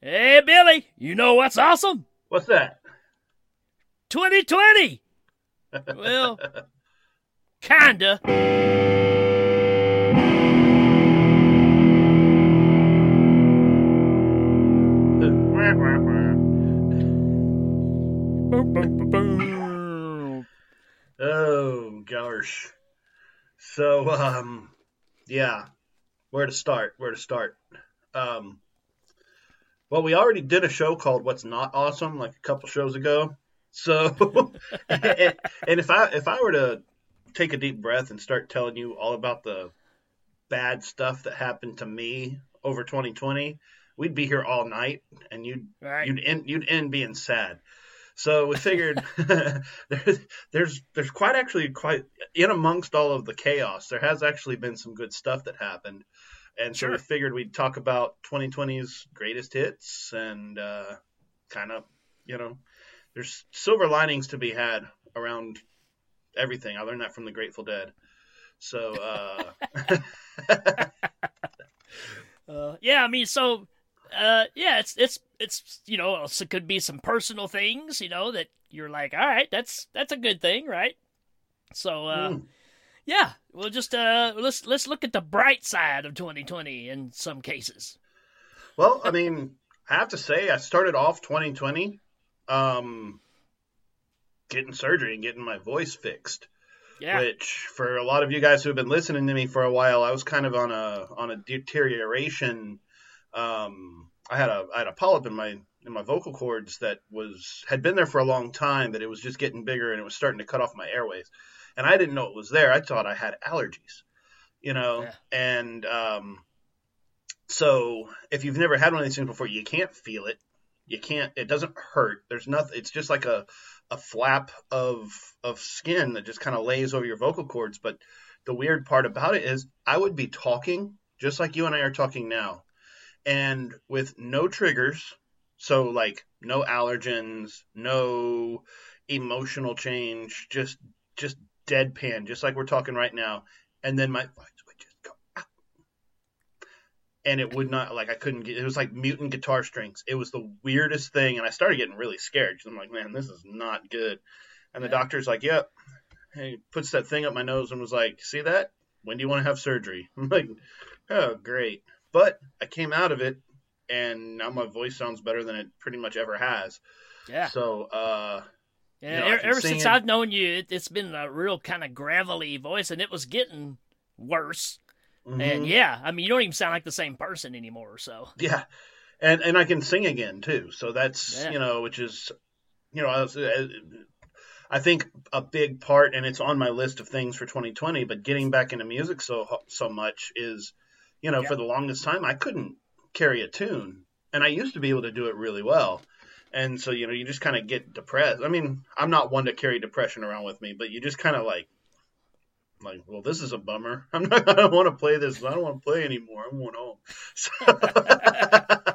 Hey, Billy, you know what's awesome? What's that? 2020. well, kinda. Oh gosh. So um yeah. Where to start? Where to start? Um well we already did a show called What's Not Awesome like a couple shows ago. So and, and if I if I were to take a deep breath and start telling you all about the bad stuff that happened to me over 2020, we'd be here all night and you'd Right. you'd end you'd end being sad. So we figured there's there's there's quite actually quite in amongst all of the chaos, there has actually been some good stuff that happened, and so we figured we'd talk about 2020's greatest hits and uh, kind of you know there's silver linings to be had around everything. I learned that from the Grateful Dead. So uh, Uh, yeah, I mean, so uh, yeah, it's it's it's you know, it could be some personal things, you know, that you're like, all right, that's that's a good thing, right? So uh, mm, yeah, we'll just uh, let's let's look at the bright side of 2020 in some cases. Well, I mean, I have to say, I started off 2020 um, getting surgery and getting my voice fixed. Yeah, Which, for a lot of you guys who have been listening to me for a while, I was kind of on a on a deterioration. Um, I had a I had a polyp in my in my vocal cords that was had been there for a long time, but it was just getting bigger and it was starting to cut off my airways. And I didn't know it was there. I thought I had allergies, you know. Yeah. And um, so if you've never had one of these things before, you can't feel it. You can't. It doesn't hurt. There's nothing. It's just like a a flap of of skin that just kind of lays over your vocal cords. But the weird part about it is, I would be talking just like you and I are talking now, and with no triggers. So like no allergens, no emotional change, just just deadpan, just like we're talking right now. And then my voice would just go out and it would not like I couldn't get it was like mutant guitar strings. It was the weirdest thing and I started getting really scared I'm like, man, this is not good. And the doctor's like, Yep. And he puts that thing up my nose and was like, See that? When do you want to have surgery? I'm like, Oh, great. But I came out of it and now my voice sounds better than it pretty much ever has. yeah, So uh yeah. you know, ever, since. I've known you, it, it's been a real kind of gravelly voice, and it was getting worse. And mhm. yeah, I mean, you don't even sound like the same person anymore. So Yeah, and and I can sing again too. So that's Yeah. you know, which is you know, I, was, uh, I think a big part, and it's on my list of things for 2020. But getting back into music so so much is, you know, Yeah. for the longest time I couldn't carry a tune, and I used to be able to do it really well. And so you know, you just kind of get depressed. I mean, I'm not one to carry depression around with me, but you just kind of like. Like, well, this is a bummer. I'm not. I don't want to play this. I don't want to play anymore. I'm going home. So,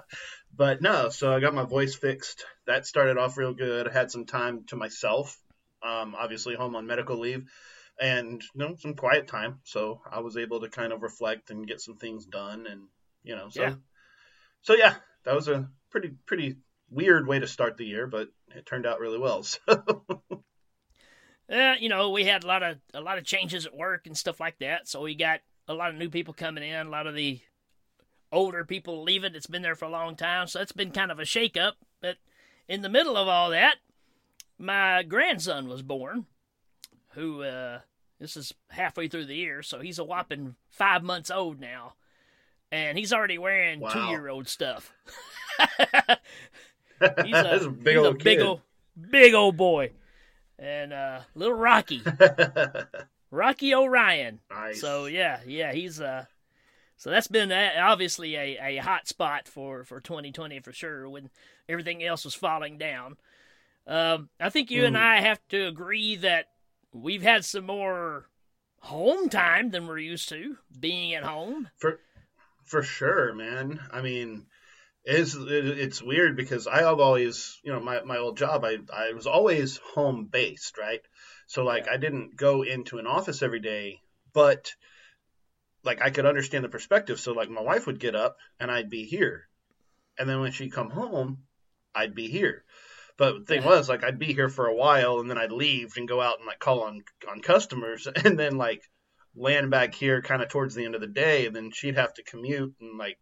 but no, so I got my voice fixed. That started off real good. I had some time to myself. Um, obviously home on medical leave, and you know some quiet time. So I was able to kind of reflect and get some things done, and you know, so Yeah. so yeah, that was a pretty pretty weird way to start the year, but it turned out really well. So Uh, you know, we had a lot of a lot of changes at work and stuff like that. So we got a lot of new people coming in, a lot of the older people leaving It's been there for a long time. So it's been kind of a shake up. But in the middle of all that, my grandson was born, who uh this is halfway through the year, so he's a whopping five months old now. And he's already wearing Wow. two year old stuff. He's a, a big he's old a big old big old boy. And uh little Rocky. Rocky Orion. nice. So yeah, yeah, he's uh so that's been obviously a, a hot spot for for 2020 for sure when everything else was falling down. Um I think you and Mhm. I have to agree that we've had some more home time than we're used to being at home. For for sure, man. I mean, it's it's weird because I have always, you know, my, my old job, I I was always home based, right? So like. I didn't go into an office every day, but like I could understand the perspective. So like my wife would get up and I'd be here, and then when she'd come home, I'd be here. But the thing was, like, I'd be here for a while, and then I'd leave and go out and like call on on customers, and then like land back here kind of towards the end of the day, and then she'd have to commute and like,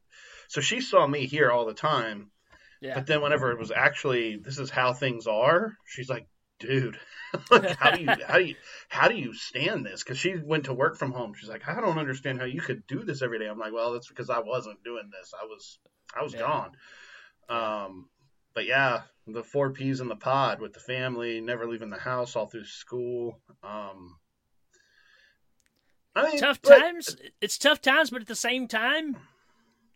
so she saw me here all the time. Yeah. But then whenever it was actually this is how things are, she's like, dude, like, how do you how do you how do you stand this? Because she went to work from home. She's like, I don't understand how you could do this every day. I'm like, well, that's because I wasn't doing this. I was I was Yeah. gone. Um, but yeah, the four P's in the pod with the family, never leaving the house all through school. Um, I mean, tough but- times. It's tough times, but at the same time,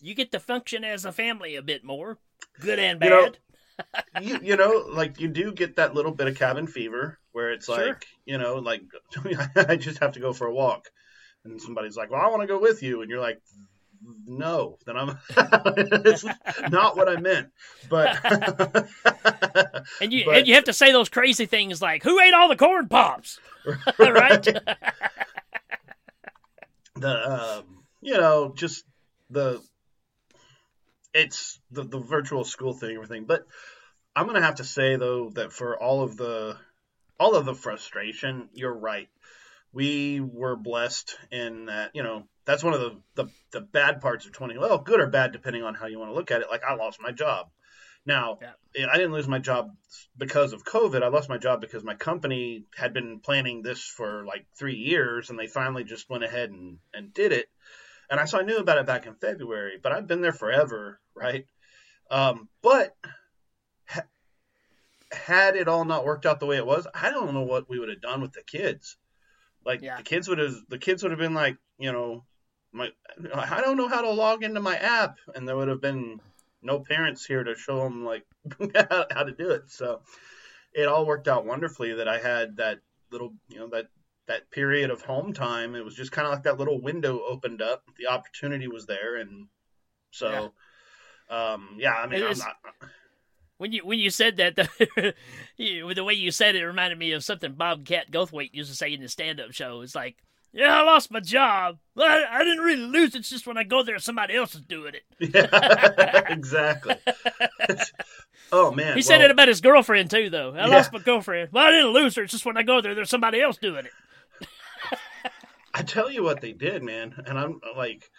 you get to function as a family a bit more, good and You know, bad. you, you know, like you do get that little bit of cabin fever where it's Sure. like, you know, like I just have to go for a walk, and somebody's like, "Well, I want to go with you," and you're like, "No," then I'm. it's not what I meant, but. and you but- and you have to say those crazy things like, "Who ate all the corn pops?" right? the um, you know just the it's the the virtual school thing everything. But i'm gonna have to say though that for all of the all of the frustration you're right. We were blessed in that you know that's one of the the, the bad parts of 20 well good or bad depending on how you want to look at it. Like i lost my job. Now Yeah. i didn't lose my job because of covid. I lost my job because my company had been planning this for like three years and they finally just went ahead and, and did it. And I so I knew about it back in February, but I've been there forever, right? Um, but ha- had it all not worked out the way it was, I don't know what we would have done with the kids. Like Yeah. the kids would have, the kids would have been like, you know, my, I don't know how to log into my app, and there would have been no parents here to show them like how, how to do it. So it all worked out wonderfully that I had that little, you know, that that period of home time. It was just kind of like that little window opened up. The opportunity was there, and so, um, yeah. I mean, It I'm is- not. When you when you said that, the, you, the way you said it, reminded me of something Bobcat Goldthwait used to say in his stand-up show. It's like, "Yeah, I lost my job. Well, I, I didn't really lose it. It's just when I go there, somebody else is doing it." Yeah, exactly. oh man, He said it about his girlfriend too, though. I Yeah. lost my girlfriend. Well, I didn't lose her. It's just when I go there, there's somebody else doing it. I tell you what they did, man, and I'm like,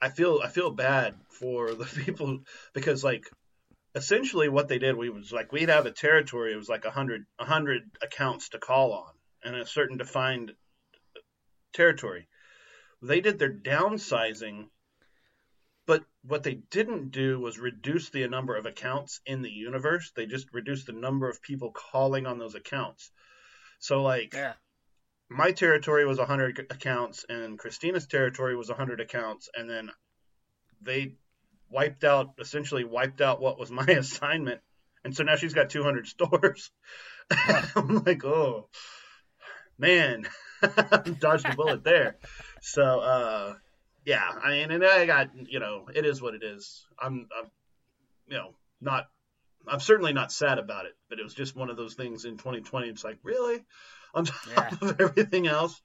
I feel I feel bad for the people because like essentially what they did we was like we'd have a territory it was like a hundred a hundred accounts to call on and a certain defined territory. They did their downsizing, but what they didn't do was reduce the number of accounts in the universe. They just reduced the number of people calling on those accounts. So like Yeah. my territory was 100 accounts and Christina's territory was 100 accounts and then they wiped out essentially wiped out what was my assignment. And so now she's got 200 stores. I'm like oh man dodged a bullet there. So uh yeah i mean and i got you know it is what it is. I'm, I'm you know not i'm certainly not sad about it but it was just one of those things in 2020 it's like really? On top Yeah. of everything else.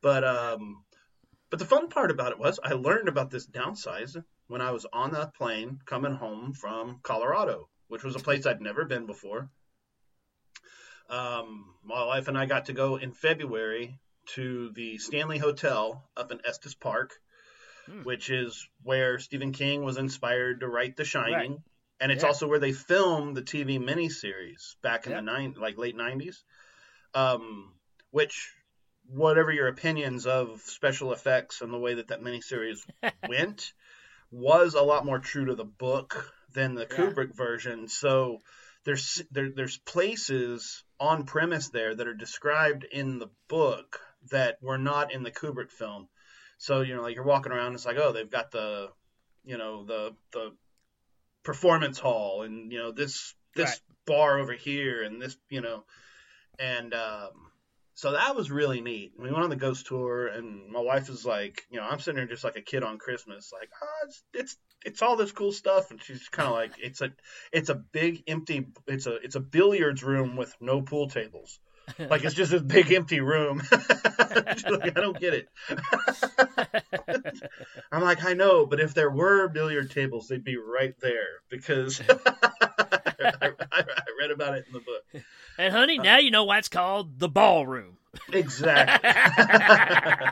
But um, but the fun part about it was I learned about this downsize when I was on the plane coming home from Colorado, which was a place I'd never been before. Um, my wife and I got to go in February to the Stanley Hotel up in Estes Park, Hmm. which is where Stephen King was inspired to write The Shining. And it's Yeah. also where they filmed the TV miniseries back in the nine, like late '90s um, which whatever your opinions of special effects and the way that that miniseries went was a lot more true to the book than the Yeah. Kubrick version. So there's there, there's places on premise there that are described in the book that were not in the Kubrick film. So you know, like you're walking around, it's like, oh, they've got the, you know, the the performance hall, and you know this this Right. bar over here, and this, you know, and um, so that was really neat. We went on the ghost tour, and my wife is like, you know, I'm sitting there just like a kid on Christmas, like, oh, it's it's it's all this cool stuff, and she's kind of like, it's a it's a big empty, it's a it's a billiards room with no pool tables. like it's just a big empty room. like, I don't get it. I'm like, I know, but if there were billiard tables, they'd be right there because I, I, read about it in the book. And honey, uh, now you know why it's called the ballroom. Exactly.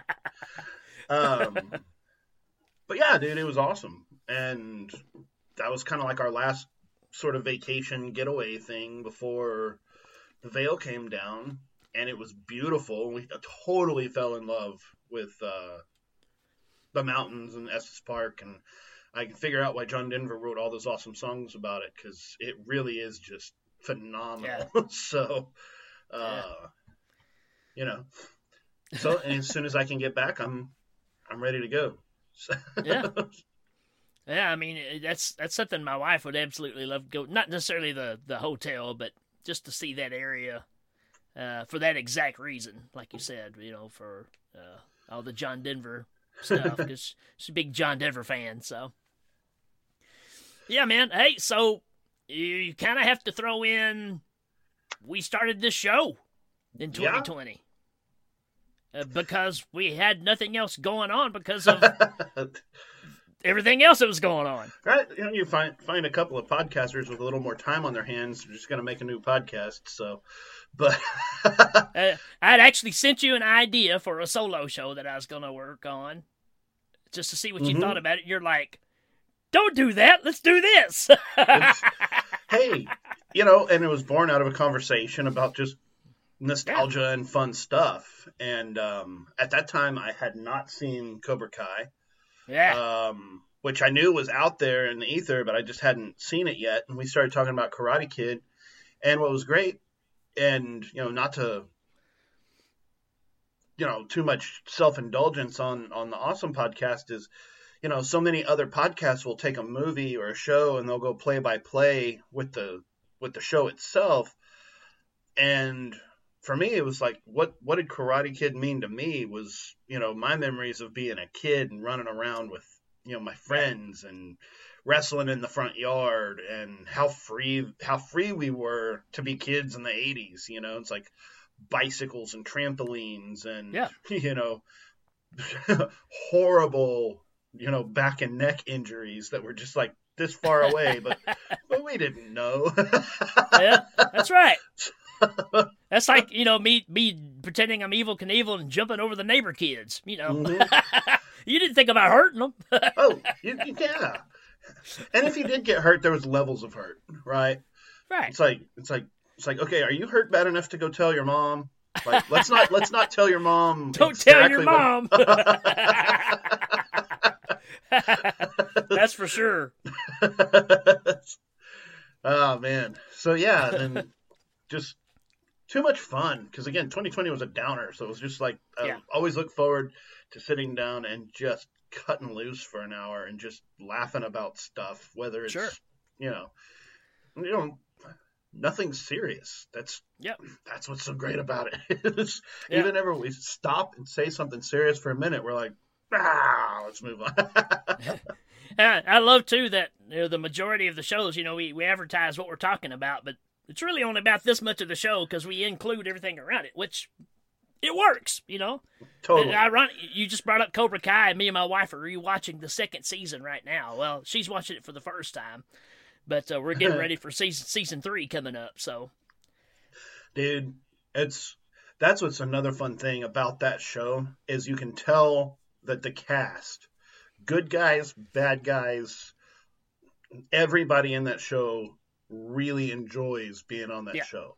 um, but yeah, dude, it was awesome, and that was kind of like our last sort of vacation getaway thing before the veil came down, and it was beautiful. We totally fell in love with uh, the mountains and Estes Park, and I can figure out why John Denver wrote all those awesome songs about it because it really is just phenomenal. Yeah. so, uh, yeah. you know, so as soon as I can get back, I'm I'm ready to go. yeah. Yeah, I mean that's that's something my wife would absolutely love to go. Not necessarily the the hotel, but just to see that area uh, for that exact reason, like you said, you know, for uh, all the John Denver stuff because she's a big John Denver fan. So, yeah, man. Hey, so you, you kind of have to throw in. We started this show in 2020 yeah. uh, because we had nothing else going on because of everything else that was going on. Right. You know, you find find a couple of podcasters with a little more time on their hands, they're just going to make a new podcast. So, but uh, I'd actually sent you an idea for a solo show that I was going to work on, just to see what mm-hmm. you thought about it. You're like, "Don't do that. Let's do this." hey, you know, and it was born out of a conversation about just nostalgia yeah. and fun stuff. And um, at that time, I had not seen Cobra Kai. Yeah. Um, which I knew was out there in the ether, but I just hadn't seen it yet. And we started talking about Karate Kid. And what was great, and you know, not to you know too much self indulgence on on the awesome podcast is you know so many other podcasts will take a movie or a show and they'll go play by play with the with the show itself and for me it was like what what did karate kid mean to me was you know my memories of being a kid and running around with you know my friends and wrestling in the front yard and how free how free we were to be kids in the 80s you know it's like bicycles and trampolines and yeah. you know horrible you know back and neck injuries that were just like this far away but but we didn't know yeah that's right that's like you know me me pretending I'm Evel Knievel and jumping over the neighbor kids. You know, mm-hmm. you didn't think about hurting them. oh, you, yeah. And if you did get hurt, there was levels of hurt, right? Right. It's like it's like it's like okay, are you hurt bad enough to go tell your mom? Like let's not let's not tell your mom. Don't exactly tell your mom. That's for sure. oh man. So yeah, and just too much fun because again 2020 was a downer so it was just like i yeah. always look forward to sitting down and just cutting loose for an hour and just laughing about stuff whether it's sure. you know you know nothing serious that's yeah that's what's so great about it yeah. even ever we stop and say something serious for a minute we're like ah let's move on I love too that you know, the majority of the shows, you know, we, we advertise what we're talking about, but it's really only about this much of the show because we include everything around it, which it works, you know. Totally. Ironic, you just brought up Cobra Kai. Me and my wife are rewatching the second season right now. Well, she's watching it for the first time, but uh, we're getting ready for season season three coming up. So, dude, it's that's what's another fun thing about that show is you can tell that the cast, good guys, bad guys, everybody in that show really enjoys being on that yeah. show.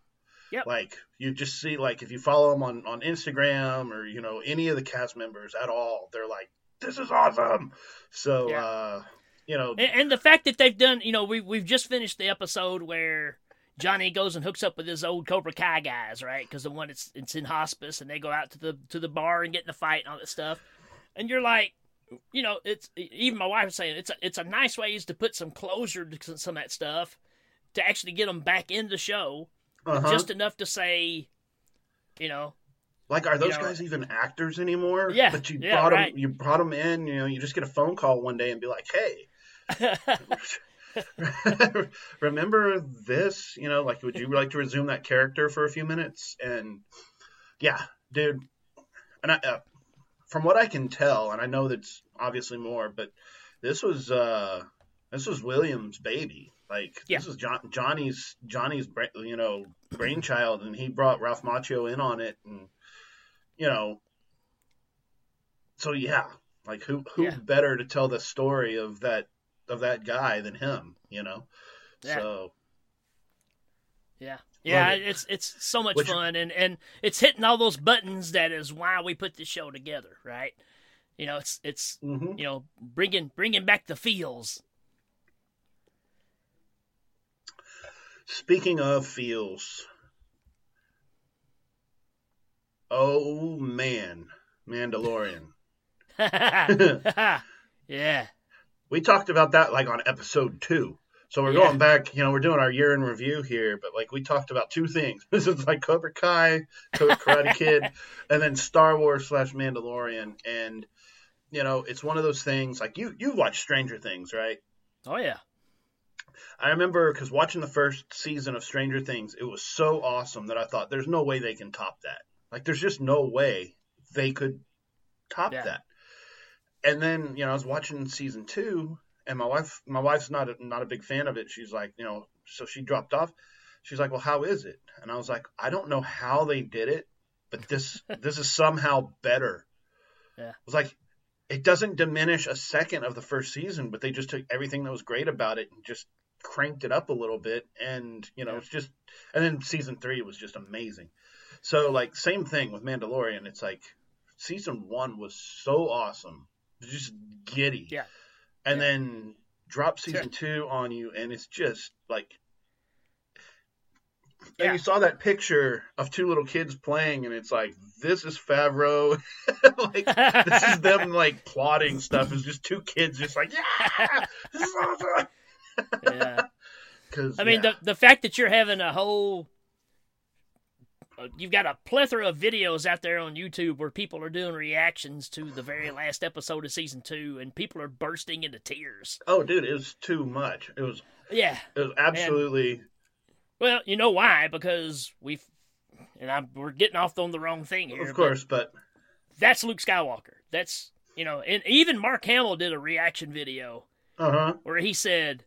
Yep. Like you just see like if you follow them on on Instagram or you know any of the cast members at all, they're like, "This is awesome." So yeah. uh, you know, and, and, the fact that they've done, you know, we we've just finished the episode where Johnny goes and hooks up with his old Cobra Kai guys, right? Because the one it's it's in hospice, and they go out to the to the bar and get in a fight and all that stuff. And you're like, you know, it's even my wife was saying it's a it's a nice ways to put some closure to some of that stuff to actually get them back in the show, uh-huh. just enough to say, you know, like are those you know, guys even actors anymore? Yeah, but you yeah, brought right. them, you brought them in. You know, you just get a phone call one day and be like, hey. remember this? You know, like, would you like to resume that character for a few minutes? And yeah, dude. And I, uh, from what I can tell, and I know that's obviously more, but this was uh, this was Williams' baby. Like Yeah. this was John, Johnny's Johnny's you know brainchild, and he brought Ralph Macchio in on it, and you know, so yeah, like who who Yeah. better to tell the story of that of that guy than him, you know? Yeah. So Yeah. Yeah, it. it's it's so much Which- fun and and it's hitting all those buttons that is why we put this show together, right? You know, it's it's mhm. you know, bringing bringing back the feels. speaking of feels, oh man, Mandalorian. yeah. we talked about that like on episode two. So we're Yeah. going back, you know, we're doing our year in review here, but like we talked about two things. This is like Cobra Kai, Ka- Karate Kid, and then Star Wars slash Mandalorian. And you know, it's one of those things. Like you, you watched Stranger Things, right? Oh yeah. I remember because watching the first season of Stranger Things, it was so awesome that I thought, there's no way they can top that. Like, there's just no way they could top Yeah. that. And then, you know, I was watching season two, and my wife, my wife's not a, not a big fan of it. She's like, you know, so she dropped off. She's like, well, how is it? And I was like, I don't know how they did it, but this this is somehow better. Yeah. It was like it doesn't diminish a second of the first season, but they just took everything that was great about it and just cranked it up a little bit. And you know, Yeah. it's just and then season three was just amazing. So like same thing with Mandalorian. It's like season one was so awesome, just giddy. Yeah. And Yeah. then drop season two on you, and it's just like Yeah. and you saw that picture of two little kids playing, and it's like, this is Favreau. like, this is them, like, plotting stuff. It's just two kids just like, yeah! This is awesome! yeah. 'Cause, I mean, yeah. the the fact that you're having a whole, you've got a plethora of videos out there on YouTube where people are doing reactions to the very last episode of season two, and people are bursting into tears. Oh, dude, it was too much. It was, Yeah. it was absolutely. Well, you know why? Because we've, and I'm, we're getting off on the wrong thing here. Of but course, but that's Luke Skywalker. That's you know, and even Mark Hamill did a reaction video uh huh. where he said,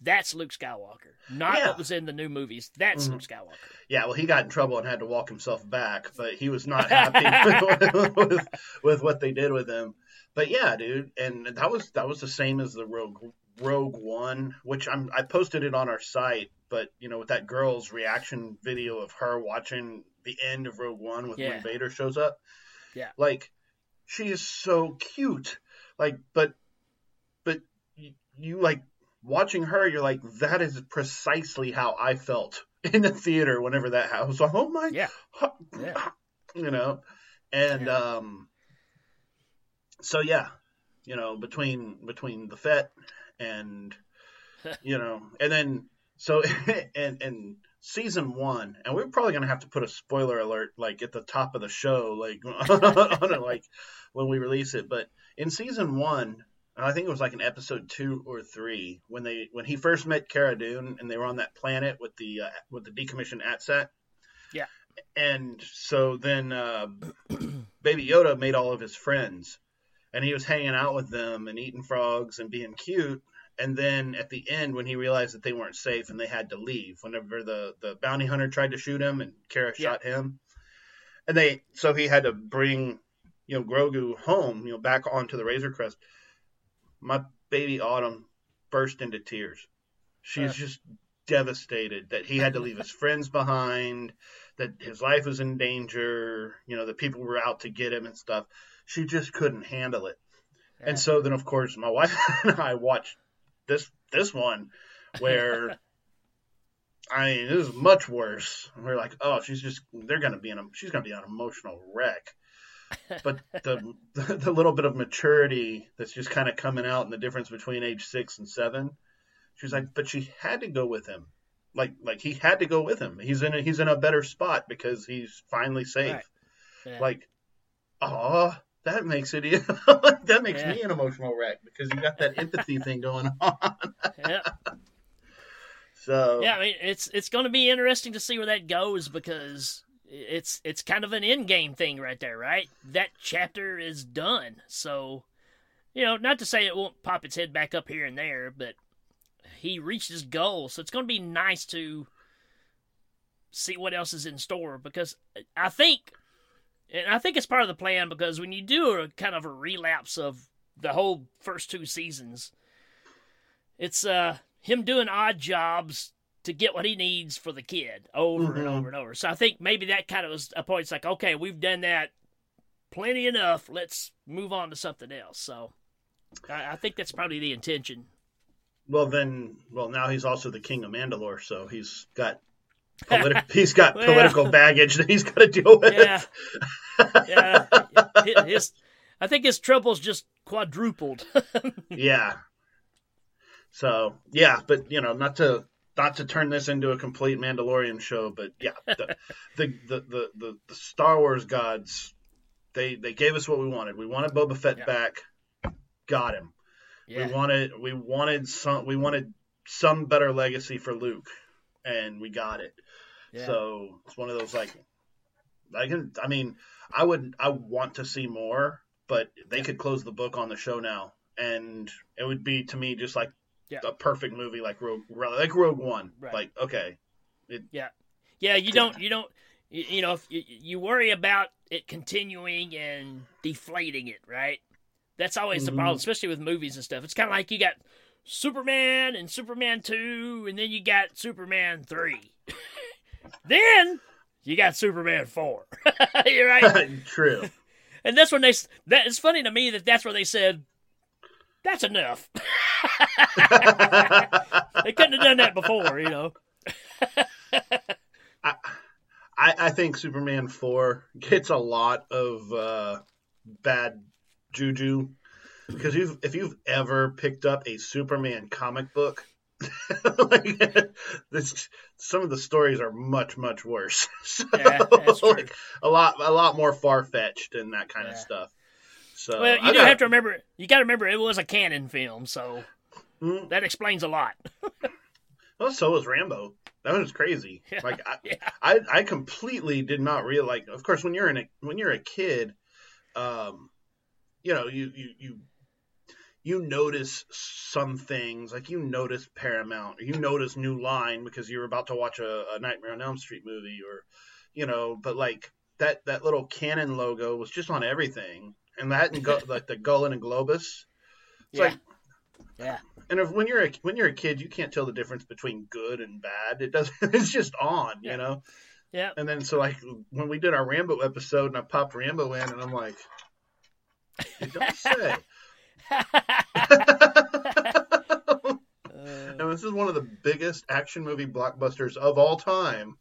"That's Luke Skywalker, not Yeah. what was in the new movies. That's Mhm. Luke Skywalker." Yeah, well, he got in trouble and had to walk himself back, but he was not happy with, with, with what they did with him. But yeah, dude, and that was that was the same as the Rogue Rogue One, which I'm I posted it on our site, but you know, with that girl's reaction video of her watching the end of Rogue One with Yeah. when Vader shows up. Yeah. Like she is so cute. Like but but you, you like watching her, you're like, that is precisely how I felt in the theater whenever that happened. Like, oh my Yeah. Yeah. you know and Yeah. um so yeah you know between between the Fett and you know and then so and and season one and we're probably gonna have to put a spoiler alert like at the top of the show like on it like when we release it but in season one I think it was like an episode two or three when they when he first met Cara Dune and they were on that planet with the uh, with the decommissioned ATSAT. Yeah. And so then uh, Baby Yoda made all of his friends, and he was hanging out with them and eating frogs and being cute. And then at the end, when he realized that they weren't safe and they had to leave, whenever the the bounty hunter tried to shoot him and Cara Yeah. shot him, and they so he had to bring you know Grogu home, you know, back onto the Razor Crest. My baby Autumn burst into tears. She's Uh. just devastated that he had to leave his friends behind, that his life was in danger, you know, that people were out to get him and stuff. She just couldn't handle it. Yeah. And so then of course my wife and I watched this this one where I mean, this is much worse. And we're like, oh, she's just, they're going to be in a, she's going to be an emotional wreck. But the, the little bit of maturity that's just kind of coming out and the difference between age six and seven, she's like, but she had to go with him. Like, like he had to go with him. He's in a, he's in a better spot because he's finally safe. Right. Yeah. Like, ah, that makes it that makes Yeah. me an emotional wreck because you got that empathy thing going on. Yeah. So Yeah, I mean it's it's going to be interesting to see where that goes because it's it's kind of an end game thing right there, right? That chapter is done. So, you know, not to say it won't pop its head back up here and there, but he reached his goal. So it's going to be nice to see what else is in store because I think and I think it's part of the plan because when you do a kind of a relapse of the whole first two seasons, it's uh him doing odd jobs to get what he needs for the kid over and Mhm. over and over. So I think maybe that kind of was a point. It's like, okay, we've done that plenty enough. Let's move on to something else. So I, I think that's probably the intention. well then well now he's also the king of Mandalore, so he's got politi- he's got Well- political baggage that he's got to deal with. Yeah, yeah. His- I think his troubles just quadrupled. yeah. So yeah, but you know, not to not to turn this into a complete Mandalorian show, but yeah, the the, the, the, the, Star Wars gods, they they gave us what we wanted. We wanted Boba Fett Yeah. back, got him. yeah, We wanted we wanted some we wanted some better legacy for Luke, and we got it. yeah. So it's one of those like, I can. I mean, I would. I want to see more, but they could close the book on the show now, and it would be to me just like Yeah. a perfect movie, like Rogue, like Rogue One. Right. Like, okay, Yeah, yeah. you don't, you don't, you, you know, if you, you worry about it continuing and deflating it, right? That's always the Mhm. problem, especially with movies and stuff. It's kind of like you got Superman and Superman 2, and then you got Superman 3. then you got Superman 4. You're right. true. And that's when they, that, it's funny to me that that's where they said, that's enough. they couldn't have done that before, you know? I, I I think Superman four gets a lot of uh, bad juju because you've, if you've ever picked up a Superman comic book, like, this, some of the stories are much much worse. So, Yeah, that's true. like, a lot a lot more far fetched and that kind of stuff. So Well, you do have to remember. You got to remember it was a Cannon film, so Mm, that explains a lot. well, so was Rambo. That was crazy. Yeah, Like I, yeah. I, I completely did not realize. Like, of course, when you're in a when you're a kid, um, you know, you you you you notice some things. Like you notice Paramount, or you notice New Line because you're about to watch a, a Nightmare on Elm Street movie, or you know. But like that that little Cannon logo was just on everything, and that and go, like the Golan and Globus. It's Yeah, like yeah, and if when you're a when you're a kid, you can't tell the difference between good and bad. It doesn't. It's just on, Yeah. you know. yeah. And then so like when we did our Rambo episode, and I popped Rambo in, and I'm like, you don't say. Uh, and this is one of the biggest action movie blockbusters of all time.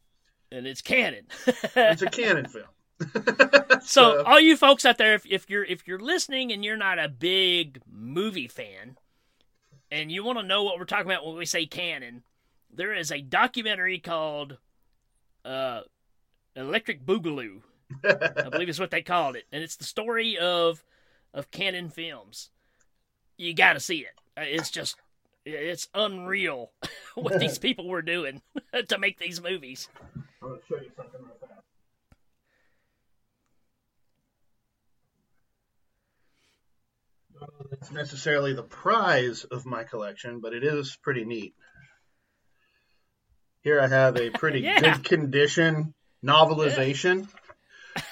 and it's Cannon. It's a Cannon film. so, all you folks out there, if, if you're if you're listening and you're not a big movie fan, and you want to know what we're talking about when we say Cannon, there is a documentary called uh, "Electric Boogaloo." I believe is what they called it, and it's the story of of Cannon films. You got to see it. Uh, It's just it's unreal what these people were doing to make these movies. I'm gonna show you something real fast. It's necessarily the prize of my collection, but it is pretty neat. Here I have a pretty Yeah. good condition novelization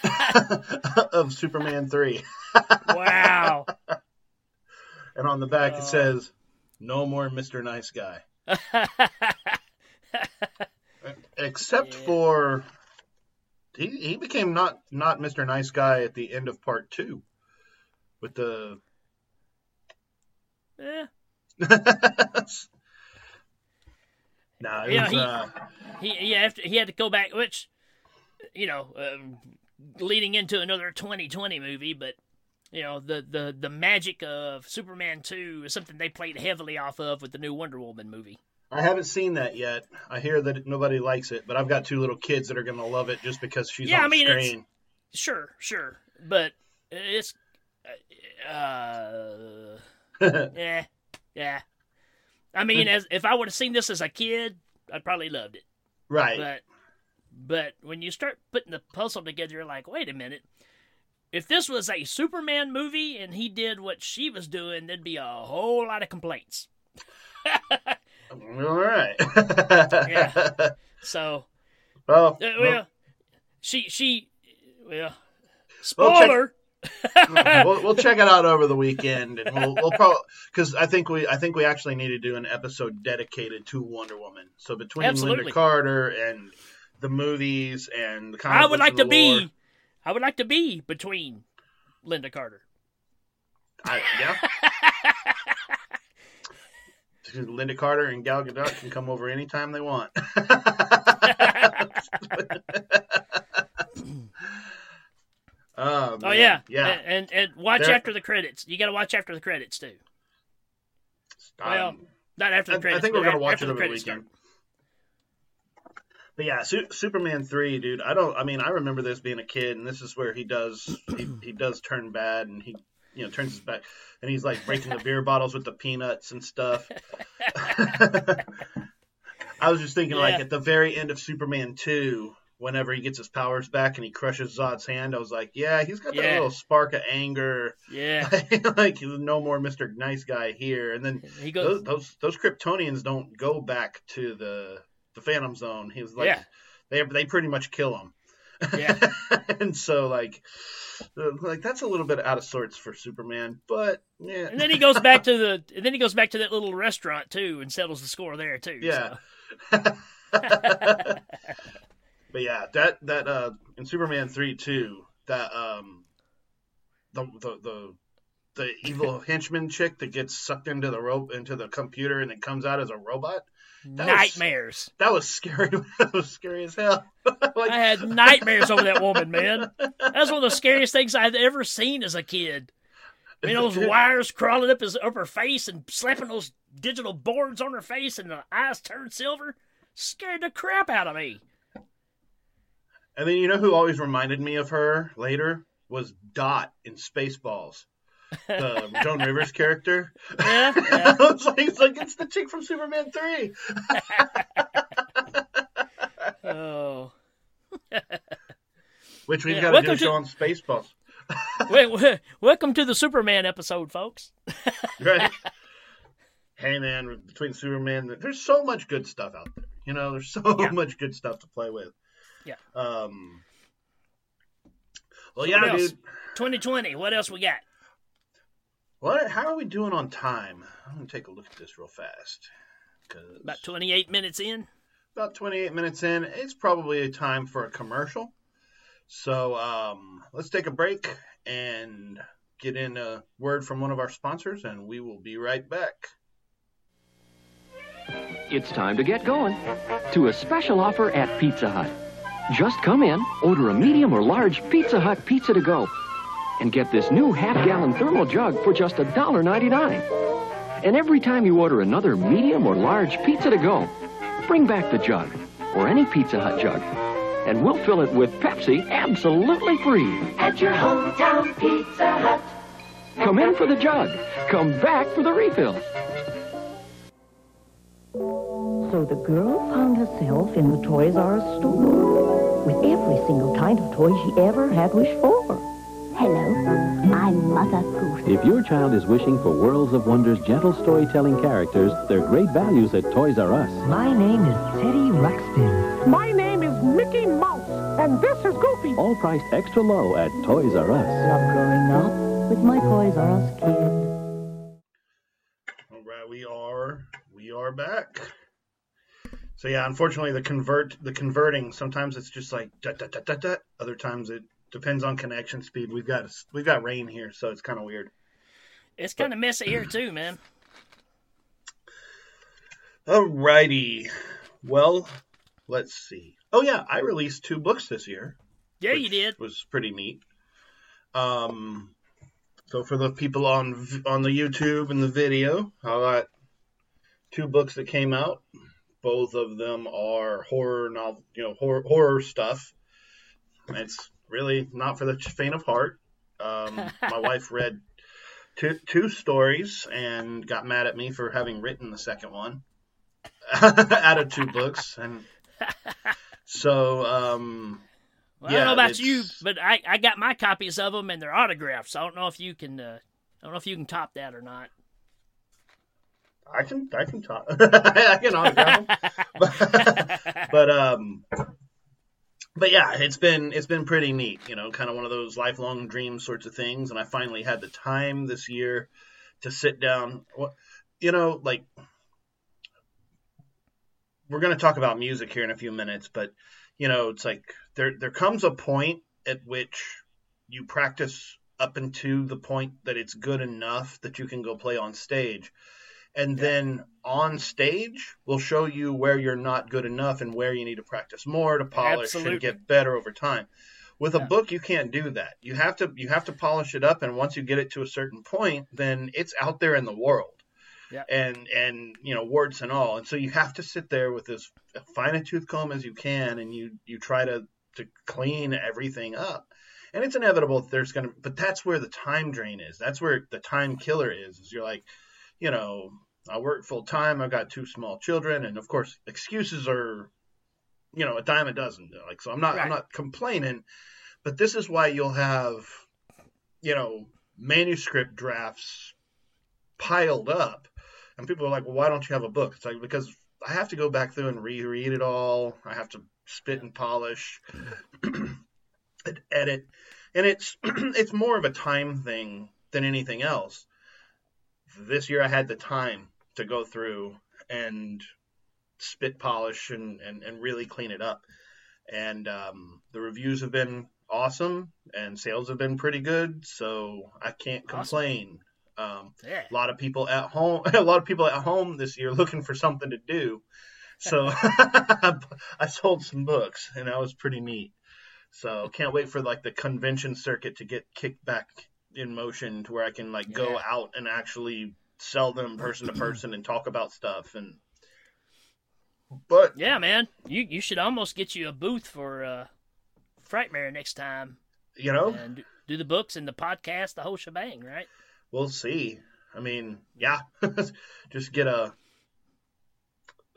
of Superman 3. Wow. And on the back Oh. it uh. says, No more Mr. Nice Guy. Except Yeah. for. He, he became not, not Mr. Nice Guy at the end of part two. With the Eh, no, it Yeah, was, he- uh, he to, he had to go back, which you know, um, leading into another 2020 movie, but you know the the the magic of Superman 2 is something they played heavily off of with the new Wonder Woman movie. I haven't seen that yet. I hear that nobody likes it, but I've got two little kids that are going to love it just because she's Yeah, on I mean, it's- screen. Sure, sure, but it's Uh, yeah, yeah. I mean, as if I would have seen this as a kid, I'd probably loved it. right. But but when you start putting the puzzle together, you're like, wait a minute. If this was a Superman movie and he did what she was doing, there'd be a whole lot of complaints. All right. Yeah. So, Well, uh, well, she she well, Well, check- spoiler. We'll, we'll check it out over the weekend, and we'll, we'll probably because I think we I think we actually need to do an episode dedicated to Wonder Woman. So between Absolutely. Lynda Carter and the movies and the I would like to be I would like to be between Lynda Carter. I, yeah. Lynda Carter and Gal Gadot can come over anytime they want. oh, Oh man. Yeah, yeah. And and, and watch There- after the credits. You got to watch after the credits too. well, Um, Not after the I, I think we're gonna watch after it the over the credits weekend. start. But yeah, Su- Superman three, dude. I don't. I mean, I remember this being a kid, and this is where he does he, he does turn bad, and he you know turns his back, and he's like breaking the beer bottles with the peanuts and stuff. I was just thinking, like at the very end of Superman two, whenever he gets his powers back and he crushes Zod's hand, I was like, yeah, he's got that little spark of anger, Yeah, like no more Mister Nice Guy here. And then he goes. those, those those Kryptonians don't go back to the the Phantom Zone. He was like, Yeah. they they pretty much kill him. Yeah. and so like, uh, like that's a little bit out of sorts for Superman, but yeah, And then he goes back to the. And then he goes back to that little restaurant too, and settles the score there too. Yeah. so. But yeah, that that uh in Superman three two that um the the the the evil henchman chick that gets sucked into the rope into the computer and then comes out as a robot. That was- nightmares. That was scary. that was scary as hell. like, I had nightmares over that woman, man. That's one of the scariest things I've ever seen as a kid. I mean, those wires crawling up his up her face and slapping those digital boards on her face, and the eyes turned silver. Scared the crap out of me. And then you know who always reminded me of her later was Dot in Spaceballs, the Joan Rivers character. Yeah, yeah. I was like, it's like it's the chick from Superman three. Oh, Which we've Yeah, got to do a show to- on Spaceballs, wait, wait, welcome to the Superman episode, folks. right? hey man, between Superman, there's so much good stuff out there. You know, there's so Yeah. much good stuff to play with. Yeah. Um. Well, What yeah, else? dude. 2020. What else we got? What? How are we doing on time? I'm gonna take a look at this real fast. 'cause About 28 minutes in. about 28 minutes in, it's probably a time for a commercial. So um, let's take a break and get in a word from one of our sponsors, and we will be right back. It's time to get going to a special offer at Pizza Hut. Just come in, order a medium or large Pizza Hut pizza to go, and get this new half-gallon thermal jug for just $1.99. And every time you order another medium or large pizza to go, bring back the jug or any Pizza Hut jug, and we'll fill it with Pepsi absolutely free. At your hometown Pizza Hut. Come in for the jug. Come back for the refills. So the girl found herself in the Toys R Us store with every single kind of toy she ever had wished for. Hello, I'm Mother Goose. If your child is wishing for Worlds of Wonder's gentle storytelling characters, there are great values at Toys R Us. My name is Teddy Ruxpin. My name is Mickey Mouse, and this is Goofy. All priced extra low at Toys R Us. Love growing up with my Toys R Us kid. All right, we are we are back. So yeah, unfortunately, the convert the converting sometimes it's just like dut, dut, dut, dut, dut. Other times it depends on connection speed. We've got we've got rain here, so it's kind of weird. It's kind of messy here too, man. Alrighty. Well, let's see. Oh yeah, I released two books this year. Yeah, you did. Was pretty neat. Um, so for the people on on the YouTube and the video, I got two books that came out. Both of them are horror novel, you know, horror horror stuff. It's really not for the faint of heart. Um, my wife read two two stories and got mad at me for having written the second one out of two books, and so um, Well, I don't know about it's- you, but I, I got my copies of them and they're autographed. So I don't know if you can uh, I don't know if you can top that or not. I can I can talk. I can autograph them. but, but um but yeah it's been it's been pretty neat you know kind of one of those lifelong dream sorts of things. And i finally had the time this year to sit down. You know like we're going to talk about music here in a few minutes but you know it's like there there comes a point at which you practice up into the point that it's good enough that you can go play on stage and then on stage we'll show you where you're not good enough and where you need to practice more to polish Absolutely. and get better over time. With a Yeah. book you can't do that. You have to you have to polish it up and once you get it to a certain point then it's out there in the world. Yeah. and and you know warts and all. And so you have to sit there with as fine a tooth comb as you can and you you try to to clean everything up. And it's inevitable that there's gonna but that's where the time drain is. That's where the time killer is is you're like you know i work full time i've got two small children and of course excuses are you know a dime a dozen like so i'm not i'm not complaining but this is why you'll have you know manuscript drafts piled up and people are like well why don't you have a book? It's like because i have to go back through and reread it all i have to spit and polish and edit and it's it's more of a time thing than anything else this year i had the time to go through and spit polish and, and, and really clean it up and um, the reviews have been awesome and sales have been pretty good so i can't Awesome. complain um, Yeah. a lot of people at home a lot of people at home this year looking for something to do so i sold some books and that was pretty neat so can't wait for like the convention circuit to get kicked back in motion to where i can like go out and actually sell them person to person and talk about stuff and but Yeah, man. You you should almost get you a booth for uh Frightmare next time you know and do- do the books and the podcast, the whole shebang, right? we'll see. I mean, yeah, just get a,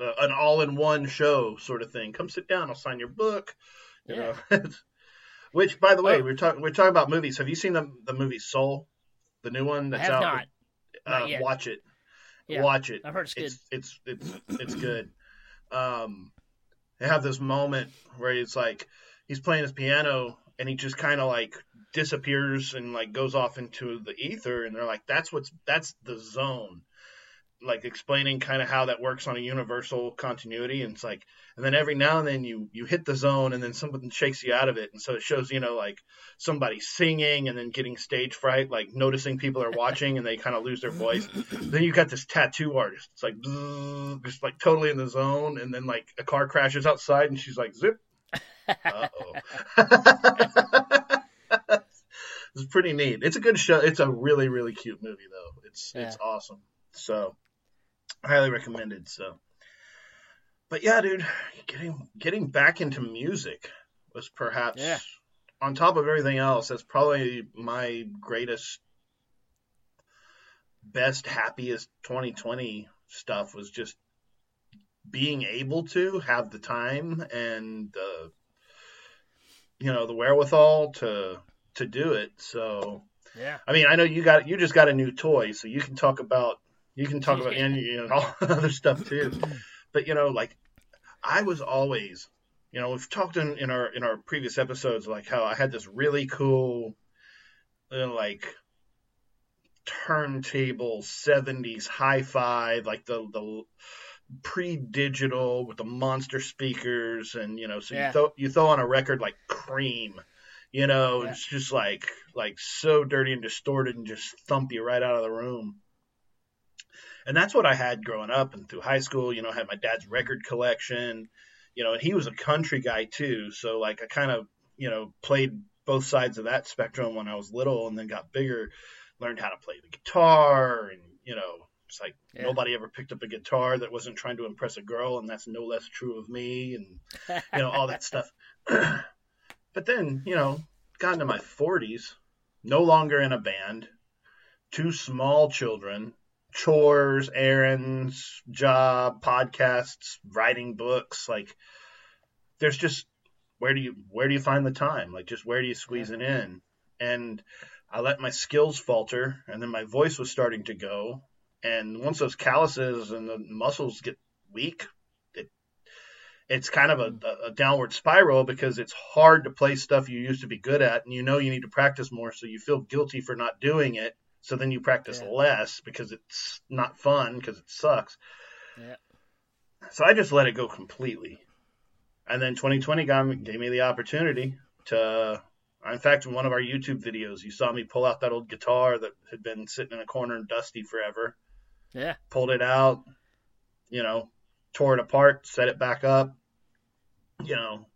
a an all-in-one show sort of thing. Come sit down, I'll sign your book. You Yeah. know, Which, by the way, Oh. we're talking we're talking about movies. Have you seen the the movie Soul, the new one that's out? not. Not uh, yet. watch it. Yeah, Watch it. I've heard it's good. It's it's it's it's good. Um, they have this moment where it's like he's playing his piano and he just kind of like disappears and like goes off into the ether and they're like that's what's that's the zone like explaining kind of how that works on a universal continuity and it's like and then every now and then you you hit the zone and then something shakes you out of it and so it shows you know like somebody singing and then getting stage fright like noticing people are watching and they kind of lose their voice. Then you got this tattoo artist. It's like just like totally in the zone and then like a car crashes outside and she's like zip. Uh-oh. It's pretty neat. It's a good show. It's a really really cute movie though. It's it's awesome. So highly recommended so but yeah dude getting getting back into music was perhaps Yeah. on top of everything else that's probably my greatest best happiest 2020 stuff was just being able to have the time and the you know the wherewithal to to do it so Yeah. I mean, I know you got you just got a new toy, so you can talk about you can talk about and you know all other stuff too. But you know, like I was always, you know, we've talked in, in our in our previous episodes like how I had this really cool, uh, like turntable '70s hi-fi, like the the pre-digital with the monster speakers, and you know, so Yeah. you throw you throw on a record like Cream, you know, Yeah. it's just like like so dirty and distorted and just thump you right out of the room. And that's what I had growing up and through high school. You know, I had my dad's record collection, you know, and he was a country guy too. So like I kind of, you know, played both sides of that spectrum when I was little and then got bigger, learned how to play the guitar and, you know, it's like Yeah. nobody ever picked up a guitar that wasn't trying to impress a girl and that's no less true of me and you know all that stuff but then you know got into my 40s no longer in a band, two small children, chores, errands, job, podcasts, writing books. Like, there's just where do you where do you find the time? Like, just where do you squeeze it in? And I let my skills falter, and then my voice was starting to go. And once those calluses and the muscles get weak, it, it's kind of mm. a, a downward spiral because it's hard to play stuff you used to be good at, and you know you need to practice more, so you feel guilty for not doing it. So then you practice Yeah. less because it's not fun because it sucks. Yeah. So I just let it go completely. And then 2020 got me, gave me the opportunity to. In fact, in one of our YouTube videos, you saw me pull out that old guitar that had been sitting in a corner and dusty forever. Yeah. Pulled it out, you know, tore it apart, set it back up. You know,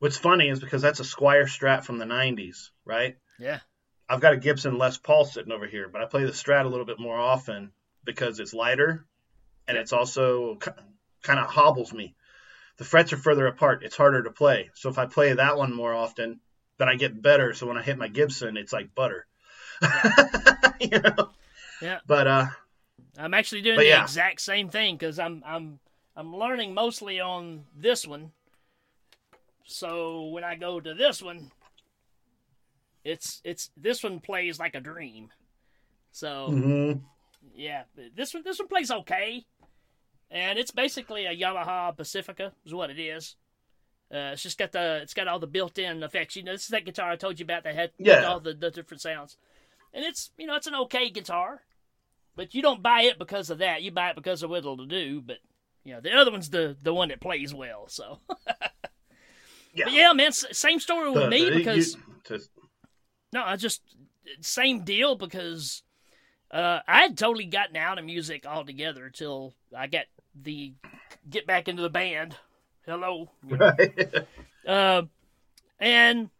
what's funny is because that's a Squier Strat from the 90s, right? Yeah. I've got a Gibson Les Paul sitting over here, but I play the Strat a little bit more often because it's lighter and it's also kind of hobbles me. The frets are further apart. It's harder to play. So if I play that one more often, then I get better. So when I hit my Gibson, it's like butter. you know? Yeah. But uh, I'm actually doing the yeah. exact same thing because I'm I'm I'm learning mostly on this one. So when I go to this one, it's it's this one plays like a dream. So mhm. yeah, this one this one plays okay, and it's basically a Yamaha Pacifica is what it is. Uh, it's just got the it's got all the built-in effects. You know, this is that guitar I told you about that had Yeah. all the, the different sounds, and it's you know it's an okay guitar, but you don't buy it because of that. You buy it because of what it'll do. But you know the other one's the the one that plays well. So yeah. but yeah, man, same story with The- me because. you- No, I just same deal because uh, I had totally gotten out of music altogether till I got the get back into the band. Hello, know. uh, and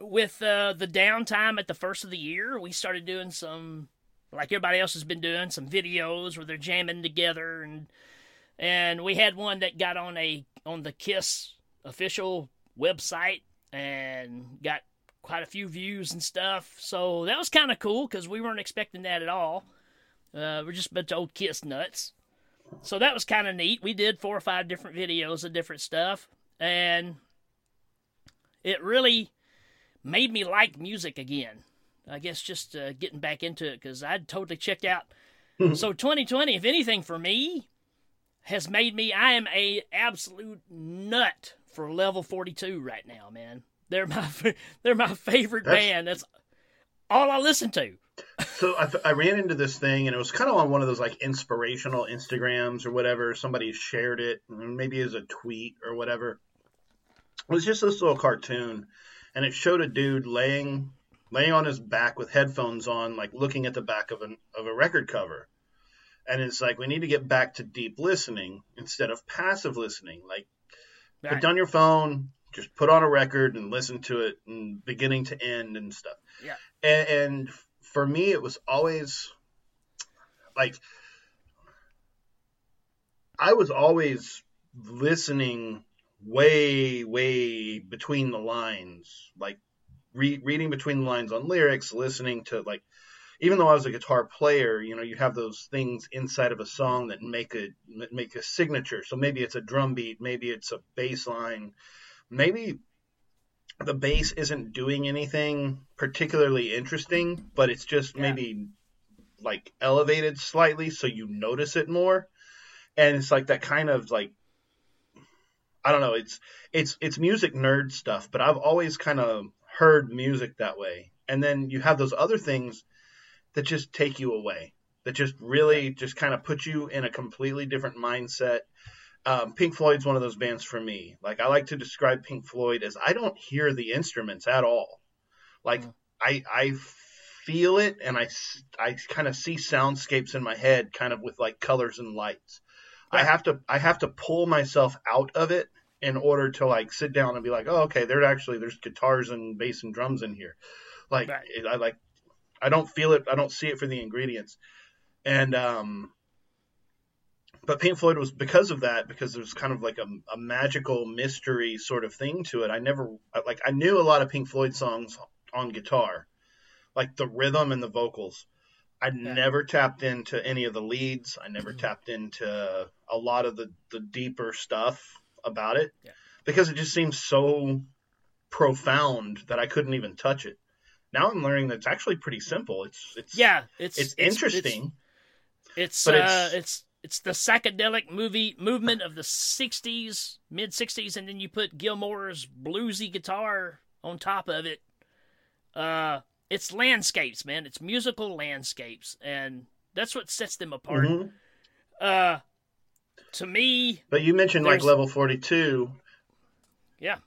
with uh, the downtime at the first of the year, we started doing some like everybody else has been doing some videos where they're jamming together and and we had one that got on a on the Kiss official website and got quite a few views and stuff. So that was kind of cool because we weren't expecting that at all. Uh, we're just a bunch of old Kiss nuts. So that was kind of neat. We did four or five different videos of different stuff, and it really made me like music again. I guess just uh, getting back into it because I'd totally checked out. so 2020, if anything for me, has made me. I am a absolute nut for Level 42 right now, man. They're my they're my favorite That's- band. That's all I listen to. so I, I ran into this thing and it was kind of on one of those like inspirational instagrams or whatever. Somebody shared it maybe as a tweet or whatever. It was just this little cartoon and it showed a dude laying laying on his back with headphones on like looking at the back of an of a record cover. And it's like we need to get back to deep listening instead of passive listening. Like put down your phone just put on a record and listen to it and beginning to end and stuff Yeah. and, and for me it was always like i was always listening way way between the lines like re- reading between the lines on lyrics listening to like even though i was a guitar player you know you have those things inside of a song that make a make a signature so maybe it's a drum beat maybe it's a bass line maybe the bass isn't doing anything particularly interesting, but it's just Yeah. maybe like elevated slightly so you notice it more. And it's like that kind of like I don't know, it's it's it's music nerd stuff, but I've always kind of heard music that way. And then you have those other things that just take you away. That just really just kind of put you in a completely different mindset um, Pink Floyd's one of those bands for me. Like I like to describe Pink Floyd as I don't hear the instruments at all. Like Mm. I I feel it and I I kind of see soundscapes in my head, kind of with like colors and lights. I have to I have to pull myself out of it in order to like sit down and be like, oh okay, there actually there's guitars and bass and drums in here. Like Right. I like I don't feel it. I don't see it for the ingredients. And um but Pink Floyd was because of that, because there's kind of like a, a magical mystery sort of thing to it. I never like I knew a lot of Pink Floyd songs on guitar, like the rhythm and the vocals. I never tapped into any of the leads. I never tapped into a lot of the the deeper stuff about it Yeah. because it just seems so profound that I couldn't even touch it. Now I'm learning that it's actually pretty simple. It's it's Yeah, it's it's, interesting. It's But uh, it's- it's the psychedelic movie movement of the '60s, mid '60s, and then you put Gilmour's bluesy guitar on top of it. Uh, it's landscapes, man. It's musical landscapes, and that's what sets them apart. Mhm. Uh, to me, But you mentioned like level 42. yeah, But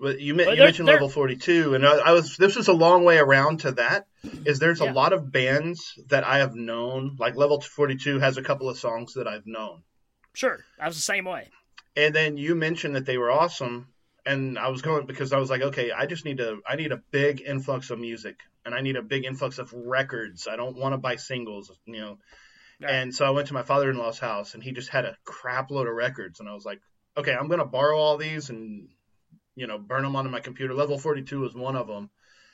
you, you mentioned level 42 and I, I was this was a long way around to that is there's Yeah. a lot of bands that I have known like level 42 has a couple of songs that I've known. sure, I was the same way. And then you mentioned that they were awesome and I was going because I was like okay, I just need to I need a big influx of music and I need a big influx of records. I don't want to buy singles, you know. Right. And so I went to my father-in-law's house and he just had a crap load of records and I was like, okay, I'm going to borrow all these and you know, burn them onto my computer. Level 42 is one of them.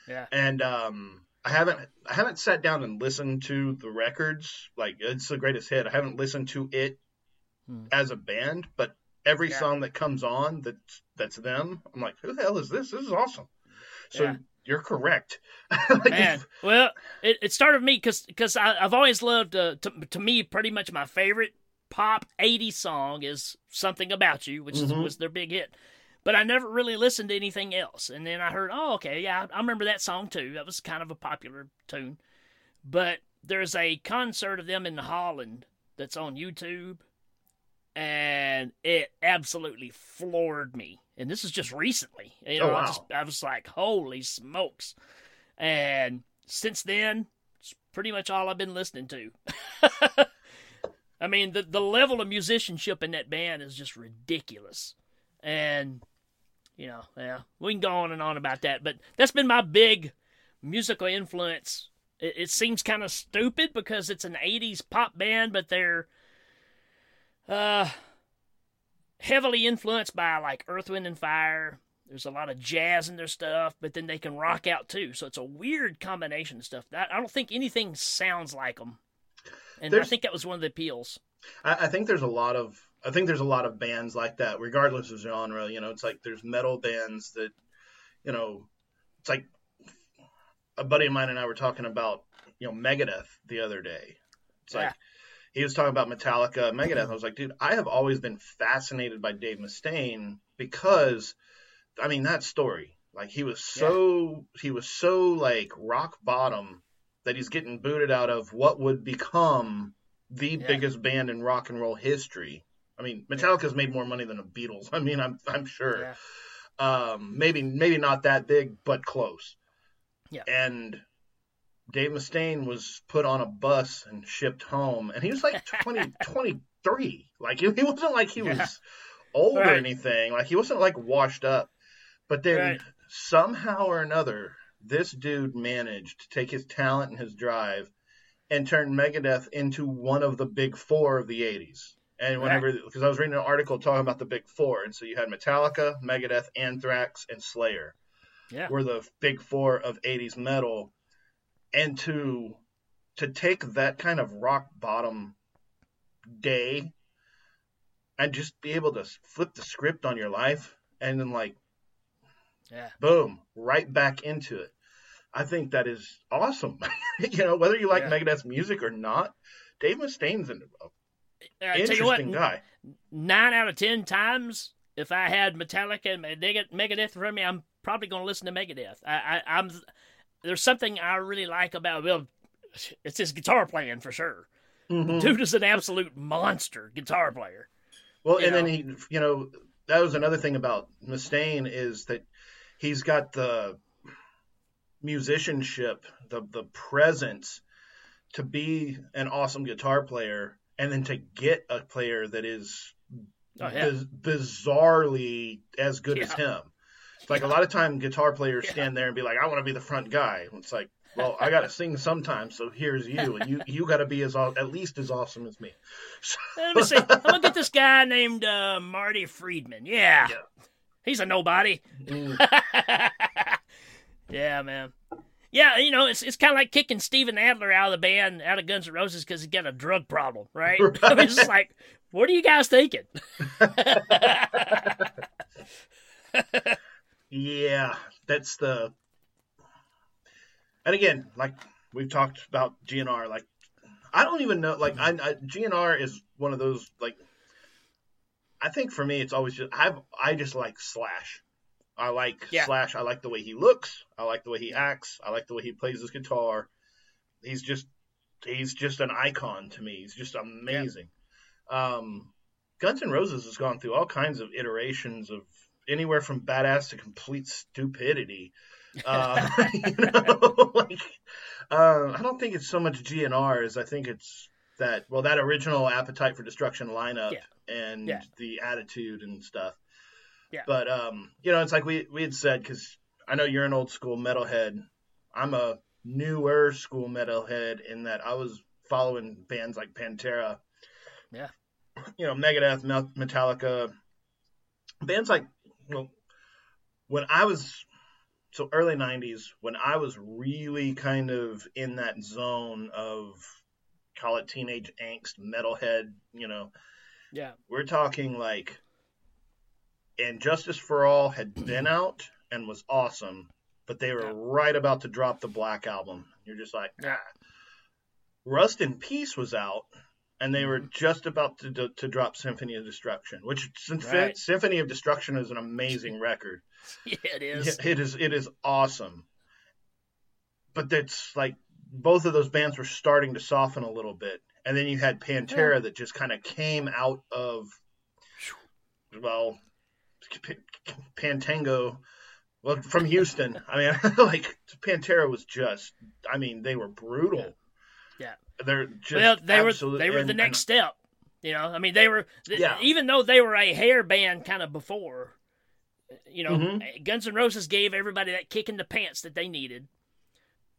Yeah, And um I haven't I haven't sat down and listened to the records. Like it's the greatest hit. I haven't listened to it Hmm. as a band, but every Yeah. song that comes on that's that's them, I'm like, who the hell is this? This is awesome. So Yeah. you're correct. like man. if- Well, it, it started with me because because I've always loved uh, to to me pretty much my favorite pop '80s song is "Something About You," which is, Mhm. was their big hit. But I never really listened to anything else, and then I heard, oh, okay, yeah, I, remember that song too. That was kind of a popular tune. But there's a concert of them in Holland that's on YouTube, and it absolutely floored me. And this is just recently. You know, Oh, I, just, I was like, holy smokes. And since then, it's pretty much all I've been listening to. I mean, the the level of musicianship in that band is just ridiculous. And you know, yeah, we can go on and on about that, but that's been my big musical influence. It, it seems kind of stupid because it's an '80s pop band, but they're uh heavily influenced by like Earth, Wind, and Fire. There's a lot of jazz in their stuff, but then they can rock out too. So it's a weird combination of stuff. I don't think anything sounds like them, and I think that was one of the appeals. I, I think there's a lot of I think there's a lot of bands like that, regardless of genre. You know, it's like there's metal bands that, you know, it's like a buddy of mine and I were talking about, you know, Megadeth the other day. It's like he was talking about Metallica, Megadeth. I was like, dude, I have always been fascinated by Dave Mustaine because, I mean, that story. Like he was so he was so like rock bottom that he's getting booted out of what would become the Yeah. biggest band in rock and roll history. I mean, Metallica's made more money than the Beatles. I mean, I'm I'm sure. Yeah. Um, maybe maybe not that big, but close. Yeah. And Dave Mustaine was put on a bus and shipped home, and he was like 20, 23. Like he, he wasn't like he was Yeah. old or anything. Like he wasn't like washed up. But then Right. somehow or another, this dude managed to take his talent and his drive and turn Megadeth into one of the big four of the 80s. And whenever, because I was reading an article talking about the big four, and so you had Metallica, Megadeth, Anthrax, and Slayer Yeah. were the big four of 80s metal. And to to take that kind of rock bottom day and just be able to flip the script on your life and then like Yeah. boom, right back into it. I think that is awesome. you know, whether you like Yeah. Megadeth's music or not, Dave Mustaine's Uh, I tell you what, guy. nine out of ten times, if I had Metallica and Meg- Megadeth in front of me, I'm probably going to listen to Megadeth. I, I, I'm there's something I really like about well, it's his guitar playing for sure. Mhm. Dude is an absolute monster guitar player. Well, and then he, you know, that was another thing about Mustaine is that he's got the musicianship, the the presence to be an awesome guitar player, and then to get a player that is Oh, yeah. biz- bizarrely as good as him. It's like a lot of time guitar players Yeah. stand there and be like, "I want to be the front guy." It's like, well, I got to sing sometimes, so here's you, and you you got to be as at least as awesome as me. Let me see. I'm gonna get this guy named uh, Marty Friedman. Yeah. Yeah. he's a nobody. Mm. Yeah, man. Yeah, you know, it's it's kind of like kicking Steven Adler out of the band, out of Guns N' Roses, because he's got a drug problem, right? Right. I mean, it's just like, what are you guys thinking? Yeah, that's the. And again, like we've talked about GNR, like I don't even know. Like I, I GNR is one of those like. I think for me, it's always just I've I just like Slash. I like Yeah. Slash. I like the way he looks. I like the way he acts. I like the way he plays his guitar. He's just he's just an icon to me. He's just amazing. Um, Guns N' Roses has gone through all kinds of iterations of anywhere from badass to complete stupidity. Uh, you know, like uh, I don't think it's so much GNR as I think it's that well that original Appetite for Destruction lineup Yeah. and Yeah. the attitude and stuff. Yeah. But um, you know, it's like we we had said because I know you're an old school metalhead. I'm a newer school metalhead in that I was following bands like Pantera. Yeah. You know, Megadeth, Metallica, bands like well, when I was so early 90s when I was really kind of in that zone of call it teenage angst metalhead, you know, Yeah. we're talking like and Justice for All had been out and was awesome, but they were Yeah. right about to drop the Black album. You're just like, Yeah. ah. Rust in Peace was out, and they were Mm-hmm. just about to to, to drop Symphony of Destruction, which Right. Symphony of Destruction is an amazing record. Yeah, it is. Yeah, it is it is awesome. But it's like both of those bands were starting to soften a little bit. And then you had Pantera that just kind of came out of well Pantango well from Houston. I mean like Pantera was just I mean they were brutal. Yeah. They're just well, they were. They were and- the next step. You know, I mean, they were Yeah. even though they were a hair band kind of before. You know, Mhm. Guns N' Roses gave everybody that kick in the pants that they needed.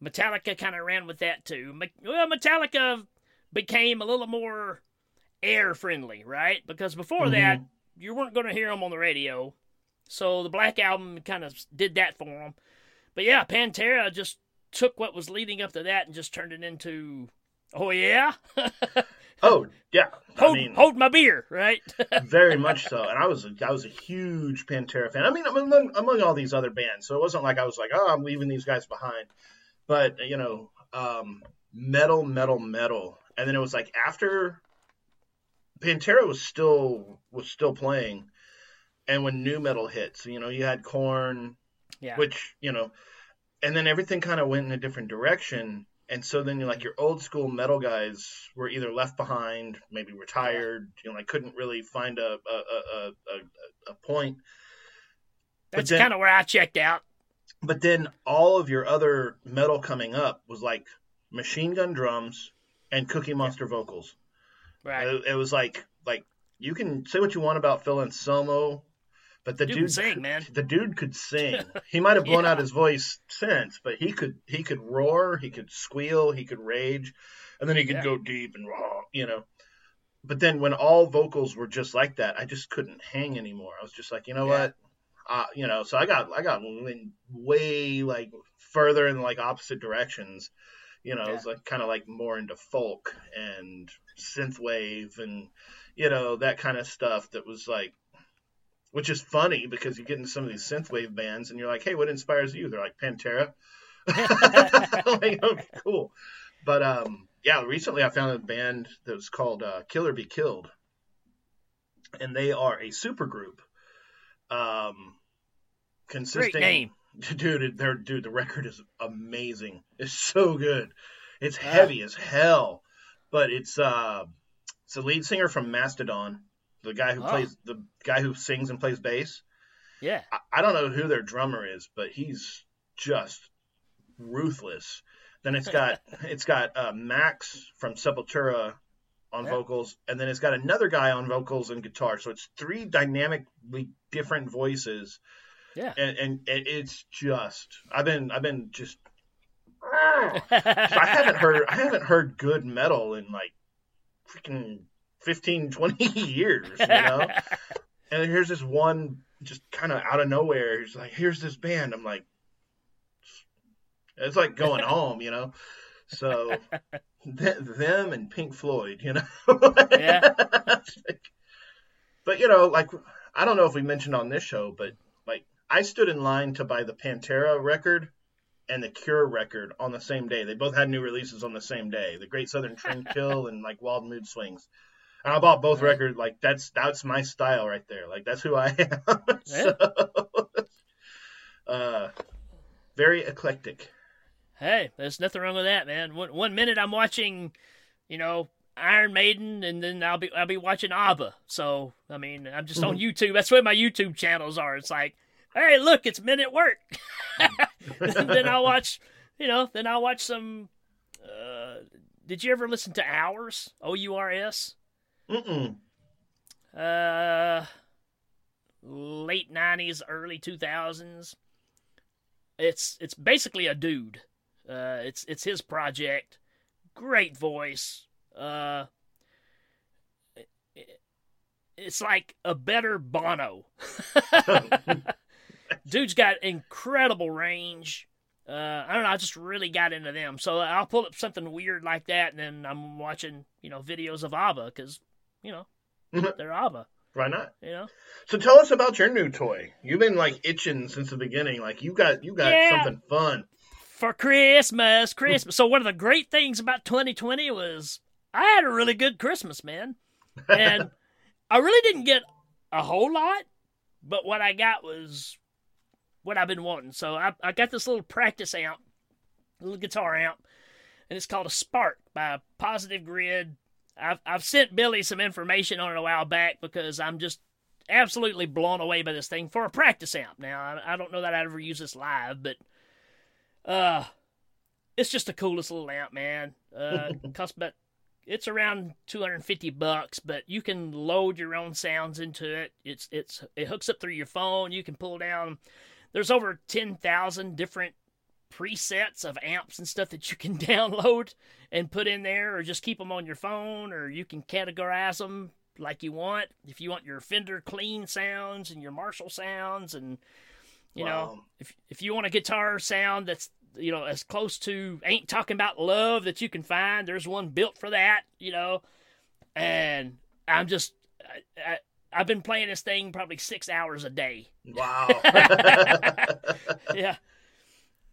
Metallica kind of ran with that too. Well, Metallica became a little more air friendly, right? Because before that, you weren't going to hear them on the radio. So the Black Album kind of did that for them. But yeah, Pantera just took what was leading up to that and just turned it into, oh yeah, Oh, yeah. I hold mean hold my beer, right? very much so. And I was a, I was a huge Pantera fan. I mean, among, among all these other bands, so it wasn't like I was like, oh, I'm leaving these guys behind. But you know, um, metal, metal, metal, and then it was like after Pantera was still was still playing, and when new metal hits, you know, you had Korn, yeah, which you know, and then everything kind of went in a different direction. And so then you're like your old school metal guys were either left behind, maybe retired, you know, like couldn't really find a a a, a, a, point. that's kind of where I checked out. But then all of your other metal coming up was like machine gun drums and Cookie Monster vocals. Right, It, it was like like you can say what you want about Phil Anselmo, but the Dude dude, sing, man. the dude could sing. He might have blown Yeah. out his voice since, but he could he could roar, he could squeal, he could rage, and then he could Yeah. go deep and raw, you know. But then when all vocals were just like that, I just couldn't hang anymore. I was just like, you know Yeah. what, uh, you know. So I got I got way like further in like opposite directions. You know, it was like kind of like more into folk and synthwave and you know that kind of stuff that was like which is funny because you get into some of these synthwave bands and you're like, hey, what inspires you? They're like Pantera. like, okay, cool. But um, yeah, recently I found a band that was called uh, Killer Be Killed, and they are a supergroup. Um, consisting, name. dude. Their dude, the record is amazing. It's so good. It's heavy as hell, but it's uh, it's the lead singer from Mastodon, the guy who Oh. plays the guy who sings and plays bass. yeah, I, I don't know who their drummer is, but he's just ruthless. Then it's got it's got uh, Max from Sepultura on Yeah. vocals, and then it's got another guy on vocals and guitar. So it's three dynamically different voices, yeah. and, and it- it's just I've been I've been just Ah! I haven't heard I haven't heard good metal in like freaking 15, 20 years, you know. and here's this one just kind of out of nowhere. He's like, "Here's this band." I'm like, It's like going home, you know. So th- them and Pink Floyd, you know. Yeah. but you know, like I don't know if we mentioned on this show, but like I stood in line to buy the Pantera record and the Cure record on the same day. They both had new releases on the same day. The Great Southern Trendkill and like Wild Mood Swings. And I bought both Right. records. Like that's that's my style right there. Like that's who I am. so, uh, very eclectic. Hey, there's nothing wrong with that, man. One, one minute I'm watching, you know, Iron Maiden, and then I'll be I'll be watching ABBA. So I mean, I'm just on YouTube. That's where my YouTube channels are. It's like, hey, look, it's Men at Work. then I'll watch, you know, then I'll watch some. Uh, did you ever listen to Ours? O U R S. Mm-mm. Uh, late '90s, early 2000s. It's it's basically a dude. Uh, it's it's his project. Great voice. Uh, it- it's like a better Bono. Dude's got incredible range. Uh, I don't know. I just really got into them. So I'll pull up something weird like that, and then I'm watching, you know, videos of ABBA because, you know, they're ABBA. Why not? You know. So tell us about your new toy. You've been like itching since the beginning. Like you got you got Yeah. something fun. for Christmas, Christmas. so one of the great things about 2020 was I had a really good Christmas, man. And I really didn't get a whole lot, but what I got was what I've been wanting. So I, I got this little practice amp, little guitar amp, and it's called a Spark by Positive Grid. I've, I've sent Billy some information on it a while back because I'm just absolutely blown away by this thing for a practice amp. Now, I, I don't know that I'd ever use this live, but uh, it's just the coolest little amp, man. Uh, costs about it's around 250 bucks, but you can load your own sounds into it. It's it's it hooks up through your phone. You can pull down. There's over 10,000 different presets of amps and stuff that you can download and put in there, or just keep them on your phone, or you can categorize them like you want. If you want your Fender clean sounds and your Marshall sounds, and you know, if if you want a guitar sound that's you know as close to ain't talking about love that you can find, there's one built for that. You know, and I'm just I, I, I've been playing this thing probably six hours a day. Wow. yeah.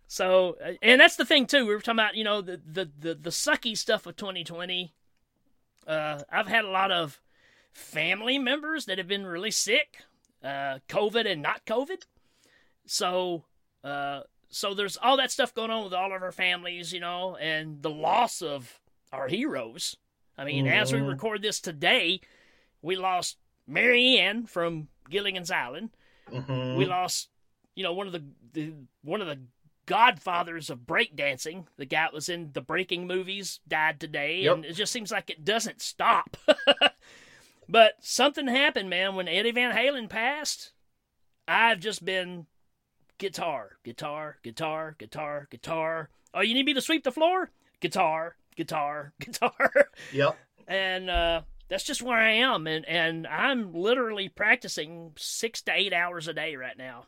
So, uh, and that's the thing too. We were talking about, you know, the the the, the sucky stuff of 2020. Uh, I've had a lot of family members that have been really sick, uh, COVID and not COVID. So, uh, so there's all that stuff going on with all of our families, you know, and the loss of our heroes. I mean, as we Mhm. record this today, we lost Mary Ann from Gilligan's Island Mhm. we lost you know one of the, the one of the godfathers of breakdancing the guy that was in the breaking movies died today Yep. and it just seems like it doesn't stop but something happened man when eddie van halen passed i've just been guitar guitar guitar guitar guitar oh you need me to sweep the floor guitar guitar guitar Yep. and uh, that's just where I am, and and I'm literally practicing six to eight hours a day right now.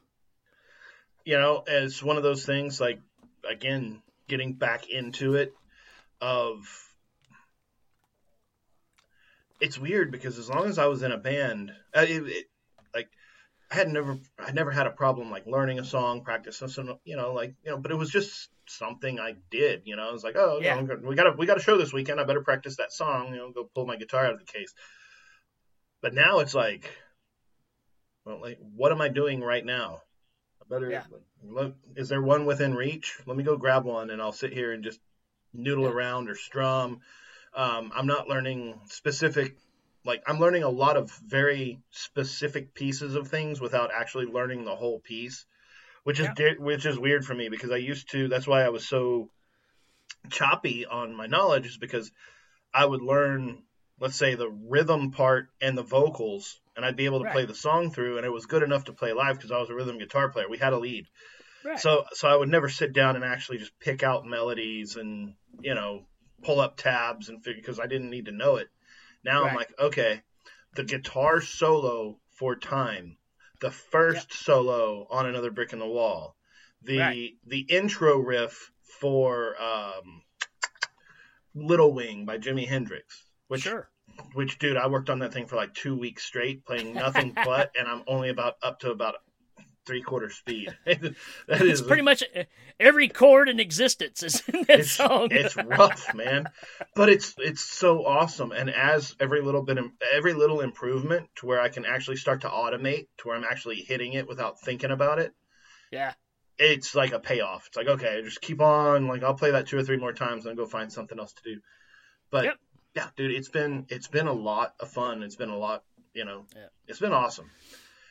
You know, it's one of those things like again, getting back into it of it's weird because as long as I was in a band, uh, it, it, like I had never, I never had a problem like learning a song, practicing some, you know, like you know, but it was just something I did. You know, I was like, oh, you Yeah. know, we got a we got a show this weekend. I better practice that song. You know, go pull my guitar out of the case. But now it's like, well, like, what am I doing right now? I better Yeah. look. Is there one within reach? Let me go grab one, and I'll sit here and just noodle Yeah. around or strum. Um, I'm not learning specific, like I'm learning a lot of very specific pieces of things without actually learning the whole piece, which is Yeah. which is weird for me because I used to. That's why I was so choppy on my knowledge, is because I would learn, let's say, the rhythm part and the vocals, and I'd be able to Right. play the song through, and it was good enough to play live because I was a rhythm guitar player. We had a lead. Right. So so I would never sit down and actually just pick out melodies and you know pull up tabs and figure because I didn't need to know it. Now I'm like, okay, the guitar solo for time, the first solo on another brick in the wall, the Right. the intro riff for um, Little Wing by Jimi Hendrix. Which, sure. Which, dude, I worked on that thing for like two weeks straight, playing nothing but, and I'm only about up to about three quarter speed. that it's pretty much uh, every chord in existence is in that it's, song. it's rough, man, but it's it's so awesome. And as every little bit, every little improvement to where I can actually start to automate, to where I'm actually hitting it without thinking about it. Yeah. It's like a payoff. It's like okay, just keep on. Like I'll play that two or three more times and go find something else to do. But yep. yeah, dude, it's been it's been a lot of fun. It's been a lot, you know. Yeah. It's been awesome.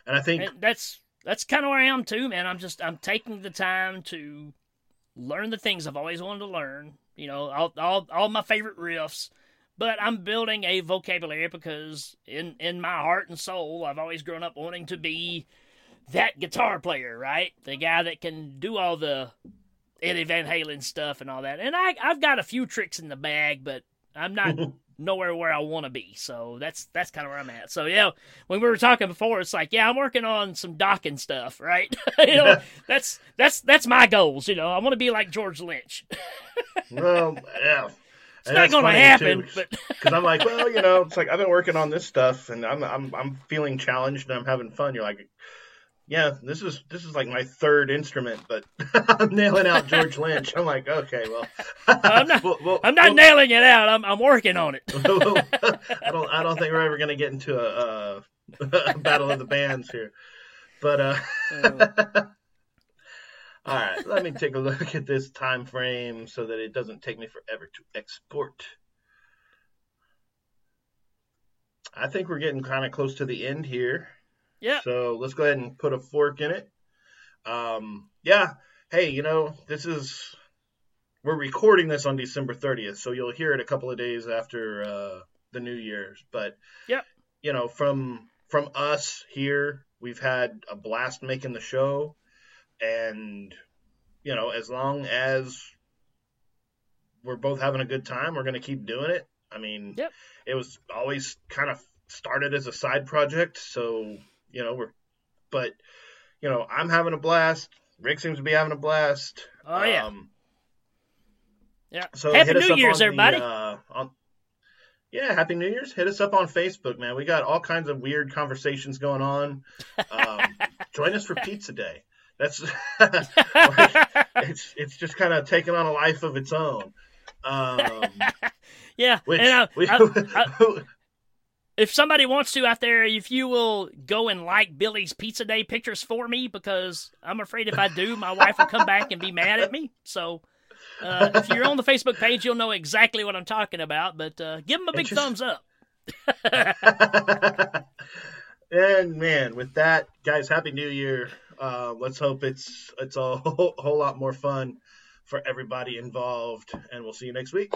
And I think and that's that's kind of where I am too, man. I'm just I'm taking the time to learn the things I've always wanted to learn. You know, all all all my favorite riffs, but I'm building a vocabulary because in in my heart and soul, I've always grown up wanting to be that guitar player, right? The guy that can do all the Eddie Van Halen stuff and all that. And I I've got a few tricks in the bag, but I'm not nowhere where I want to be. So that's that's kind of where I'm at. So yeah, when we were talking before, it's like yeah, I'm working on some Dokken stuff, right? you know, that's that's that's my goals. You know, I want to be like George Lynch. well, yeah. It's and not going to happen, but because I'm like, well, you know, it's like I've been working on this stuff, and I'm I'm I'm feeling challenged and I'm having fun. You're like, yeah, this is this is like my third instrument, but I'm nailing out George Lynch. I'm like, okay, well, I'm not, well, well, I'm not well, nailing it out. I'm I'm working on it. I don't I don't think we're ever gonna get into a, a battle of the bands here, but uh. all right, let me take a look at this time frame so that it doesn't take me forever to export. I think we're getting kind of close to the end here. Yeah. So let's go ahead and put a fork in it. Um, yeah. Hey, you know, this is we're recording this on December 30th, so you'll hear it a couple of days after uh, the New Year's. But yeah, you know, from from us here, we've had a blast making the show, and you know, as long as we're both having a good time, we're going to keep doing it. I mean, yep. it was always kind of started as a side project, so you know, we're, but, you know, I'm having a blast. Rick seems to be having a blast. Oh, yeah. Um, yeah. So Happy New Year's, everybody. The, uh, on, yeah, Happy New Year's. Hit us up on Facebook, man. We got all kinds of weird conversations going on. Um, join us for Pizza Day. That's it's it's just kind of taking on a life of its own. Um, yeah, which, and I, we, I, I, if somebody wants to out there, if you will go and like Billy's Pizza Day pictures for me, because I'm afraid if I do, my wife will come back and be mad at me. So uh, if you're on the Facebook page, you'll know exactly what I'm talking about. But uh, give them a big thumbs up. and man, with that, guys, Happy New Year. Uh, let's hope it's it's a whole, whole lot more fun for everybody involved, and we'll see you next week.